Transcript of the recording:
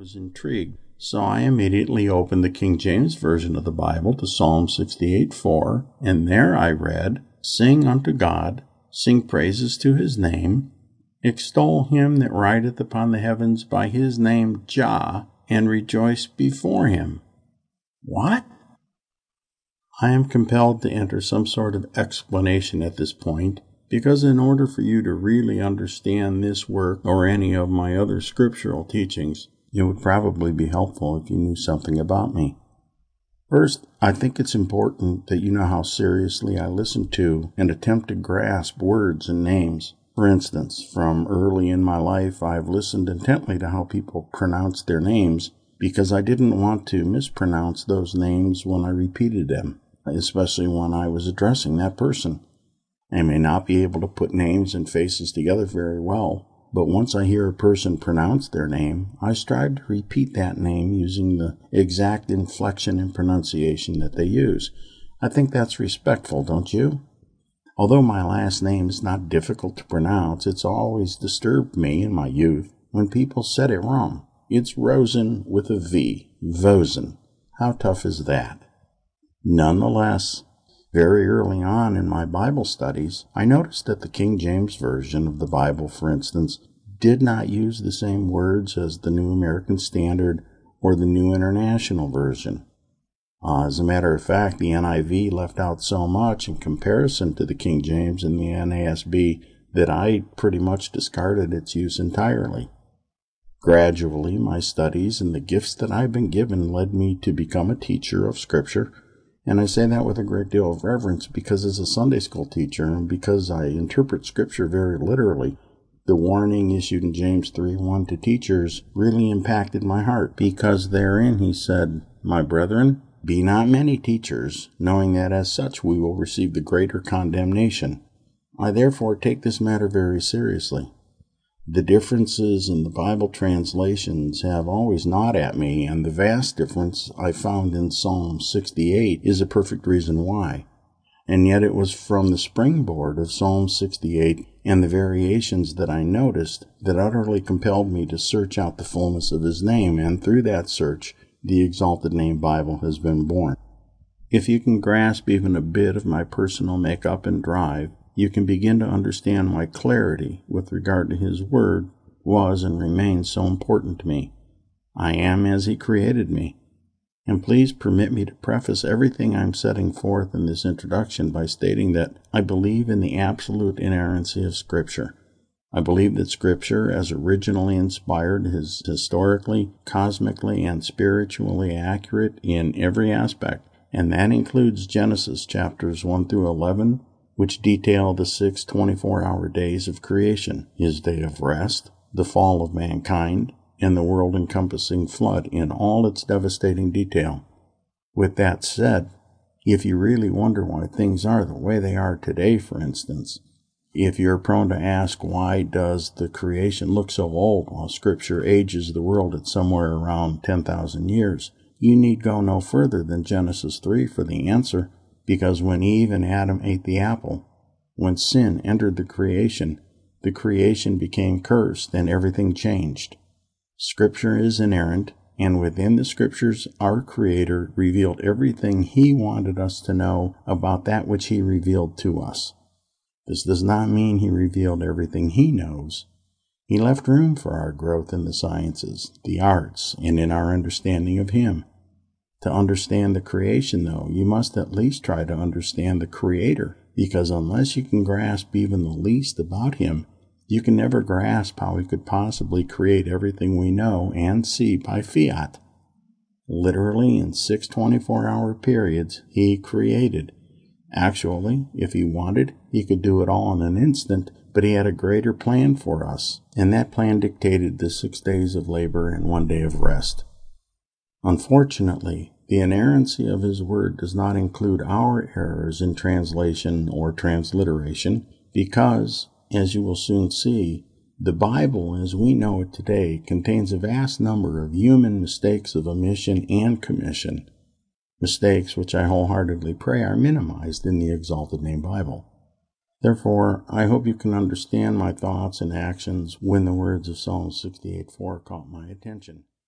was intrigued, so I immediately opened the King James Version of the Bible to Psalm 68 4, and there I read, Sing unto God, sing praises to his name, extol him that rideth upon the heavens by his name Jah, and rejoice before him. What? I am compelled to enter some sort of explanation at this point, because in order for you to really understand this work or any of my other scriptural teachings, it would probably be helpful if you knew something about me. First, I think it's important that you know how seriously I listen to and attempt to grasp words and names. For instance, from early in my life, I've listened intently to how people pronounce their names because I didn't want to mispronounce those names when I repeated them, especially when I was addressing that person. I may not be able to put names and faces together very well, but once I hear a person pronounce their name, I strive to repeat that name using the exact inflection and pronunciation that they use. I think that's respectful, don't you? Although my last name is not difficult to pronounce, it's always disturbed me in my youth when people said it wrong. It's Rosen with a V, Vosen. How tough is that? Nonetheless, very early on in my Bible studies, I noticed that the King James Version of the Bible, for instance, did not use the same words as the New American Standard or the New International Version. Uh, as a matter of fact, the NIV left out so much in comparison to the King James and the NASB that I pretty much discarded its use entirely. Gradually, my studies and the gifts that I've been given led me to become a teacher of Scripture and I say that with a great deal of reverence because as a Sunday school teacher and because I interpret scripture very literally, the warning issued in James 3 1 to teachers really impacted my heart because therein he said, My brethren, be not many teachers, knowing that as such we will receive the greater condemnation. I therefore take this matter very seriously. The differences in the Bible translations have always gnawed at me, and the vast difference I found in Psalm 68 is a perfect reason why. And yet it was from the springboard of Psalm 68 and the variations that I noticed that utterly compelled me to search out the fullness of His name, and through that search, the Exalted Name Bible has been born. If you can grasp even a bit of my personal makeup and drive, you can begin to understand why clarity with regard to His Word was and remains so important to me. I am as He created me. And please permit me to preface everything I'm setting forth in this introduction by stating that I believe in the absolute inerrancy of Scripture. I believe that Scripture, as originally inspired, is historically, cosmically, and spiritually accurate in every aspect, and that includes Genesis chapters 1 through 11, which detail the six 24 hour days of creation, his day of rest, the fall of mankind, and the world encompassing flood in all its devastating detail. With that said, if you really wonder why things are the way they are today, for instance, if you're prone to ask why does the creation look so old while scripture ages the world at somewhere around 10,000 years, you need go no further than Genesis 3 for the answer because when Eve and Adam ate the apple, when sin entered the creation, the creation became cursed and everything changed. Scripture is inerrant, and within the Scriptures, our Creator revealed everything He wanted us to know about that which He revealed to us. This does not mean He revealed everything He knows. He left room for our growth in the sciences, the arts, and in our understanding of Him. To understand the creation, though, you must at least try to understand the Creator, because unless you can grasp even the least about Him, you can never grasp how He could possibly create everything we know and see by fiat. Literally, in six 24 hour periods, He created. Actually, if He wanted, He could do it all in an instant, but He had a greater plan for us, and that plan dictated the six days of labor and one day of rest. Unfortunately, the inerrancy of his word does not include our errors in translation or transliteration because, as you will soon see, the Bible as we know it today contains a vast number of human mistakes of omission and commission, mistakes which I wholeheartedly pray are minimized in the Exalted Name Bible. Therefore, I hope you can understand my thoughts and actions when the words of Psalm 68 4 caught my attention.